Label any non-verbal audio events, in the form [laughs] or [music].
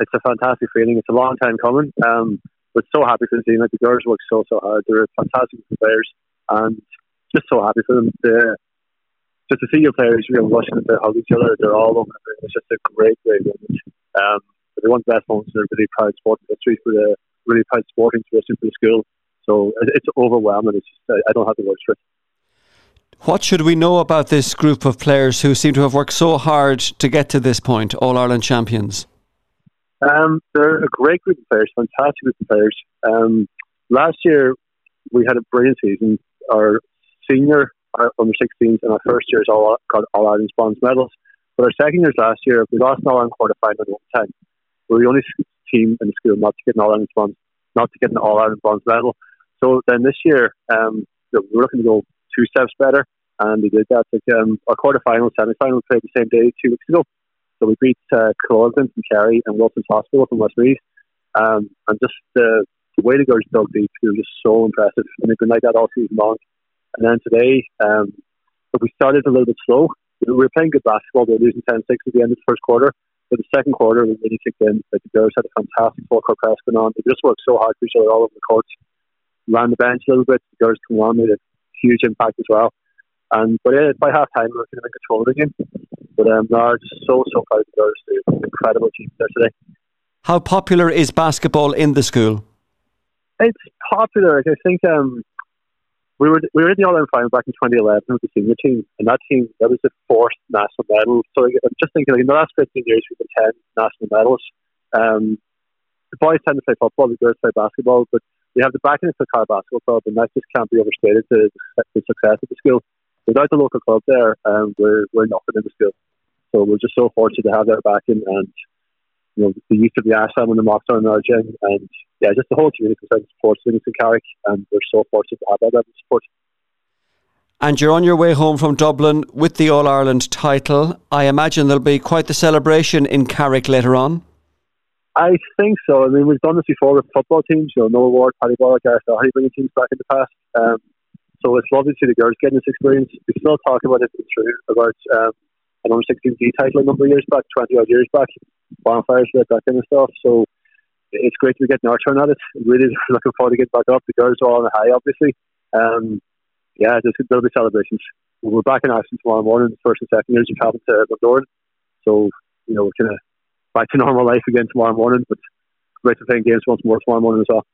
it's a fantastic feeling. It's a long time coming. Um, but so happy for the team. Like the girls work so so hard. They're fantastic players, and just so happy for them. To, just to see your players, know, rushing to hug each other. They're all over. It's just a great, great moment. Um, they're one of the best moments in a really proud sporting history for the really proud sporting tradition for the school. So it's overwhelming. It's just, I don't have the words for it. What should we know about this group of players who seem to have worked so hard to get to this point, All Ireland champions? Um, they're a great group of players, fantastic group of players. Um, last year, we had a brilliant season. Our senior, our under 16s, and our first years all got All Ireland bronze medals. But our second years last year, we lost an All Ireland quarter final in one time. We were the only team in the school not to get an All Ireland bronze, not to get an All Ireland bronze medal. So then this year, um, we were looking to go two steps better, and we did that. Like, um, our quarter final, semi final played the same day two weeks ago. So we beat uh, Clorgan from Kerry and Wilson's Hospital from Westmeath. Um, and just the, the way the girls dug deep, they were just so impressive. And they've been like that all season long. And then today, um, we started a little bit slow. We were playing good basketball. They were losing 10 6 at the end of the first quarter. But the second quarter, we really kicked in. Like the girls had a fantastic full court press going on. They just worked so hard for each other all over the court. Ran the bench a little bit. The girls come on, made a huge impact as well. And but yeah, by half time, we were kind of in control of the game. But um, so so proud of the girls. They're an incredible team there today. How popular is basketball in the school? It's popular. I think um, we were we were in the All Ireland final back in 2011 with the senior team, and that team that was the fourth national medal. So I'm just thinking, like in the last 15 years, we've been 10 national medals. Um, the boys tend to play football, the girls play basketball, but we have the backing of the car basketball club, and that just can't be overstated. The, the success of the school. Without the local club there, um, we're we're nothing in the school. So we're just so fortunate to have their backing and you know the youth of the Asham and the Moxon and Argent and yeah, just the whole community concerns supports Livingston Carrick and we're so fortunate to have that level of support. And you're on your way home from Dublin with the All Ireland title. I imagine there'll be quite the celebration in Carrick later on. I think so. I mean, we've done this before with football teams. You know, Noah Ward, Paddy Bollock, Gareth Doherty bringing teams back in the past. Um, so it's lovely to see the girls getting this experience. We still talk about it, it's true, about um, an under 16 D title a number of years back, 20 odd years back, bonfires, that kind of stuff. So it's great to be getting our turn at it. Really [laughs] looking forward to getting back up. The girls are all on the high, obviously. Um, yeah, there's, there'll be celebrations. We're back in action tomorrow morning, first and second years, we're traveling to Bundoran. So, you know, we're kind of back to [laughs] normal life again tomorrow morning, but great to play games once more tomorrow morning as well.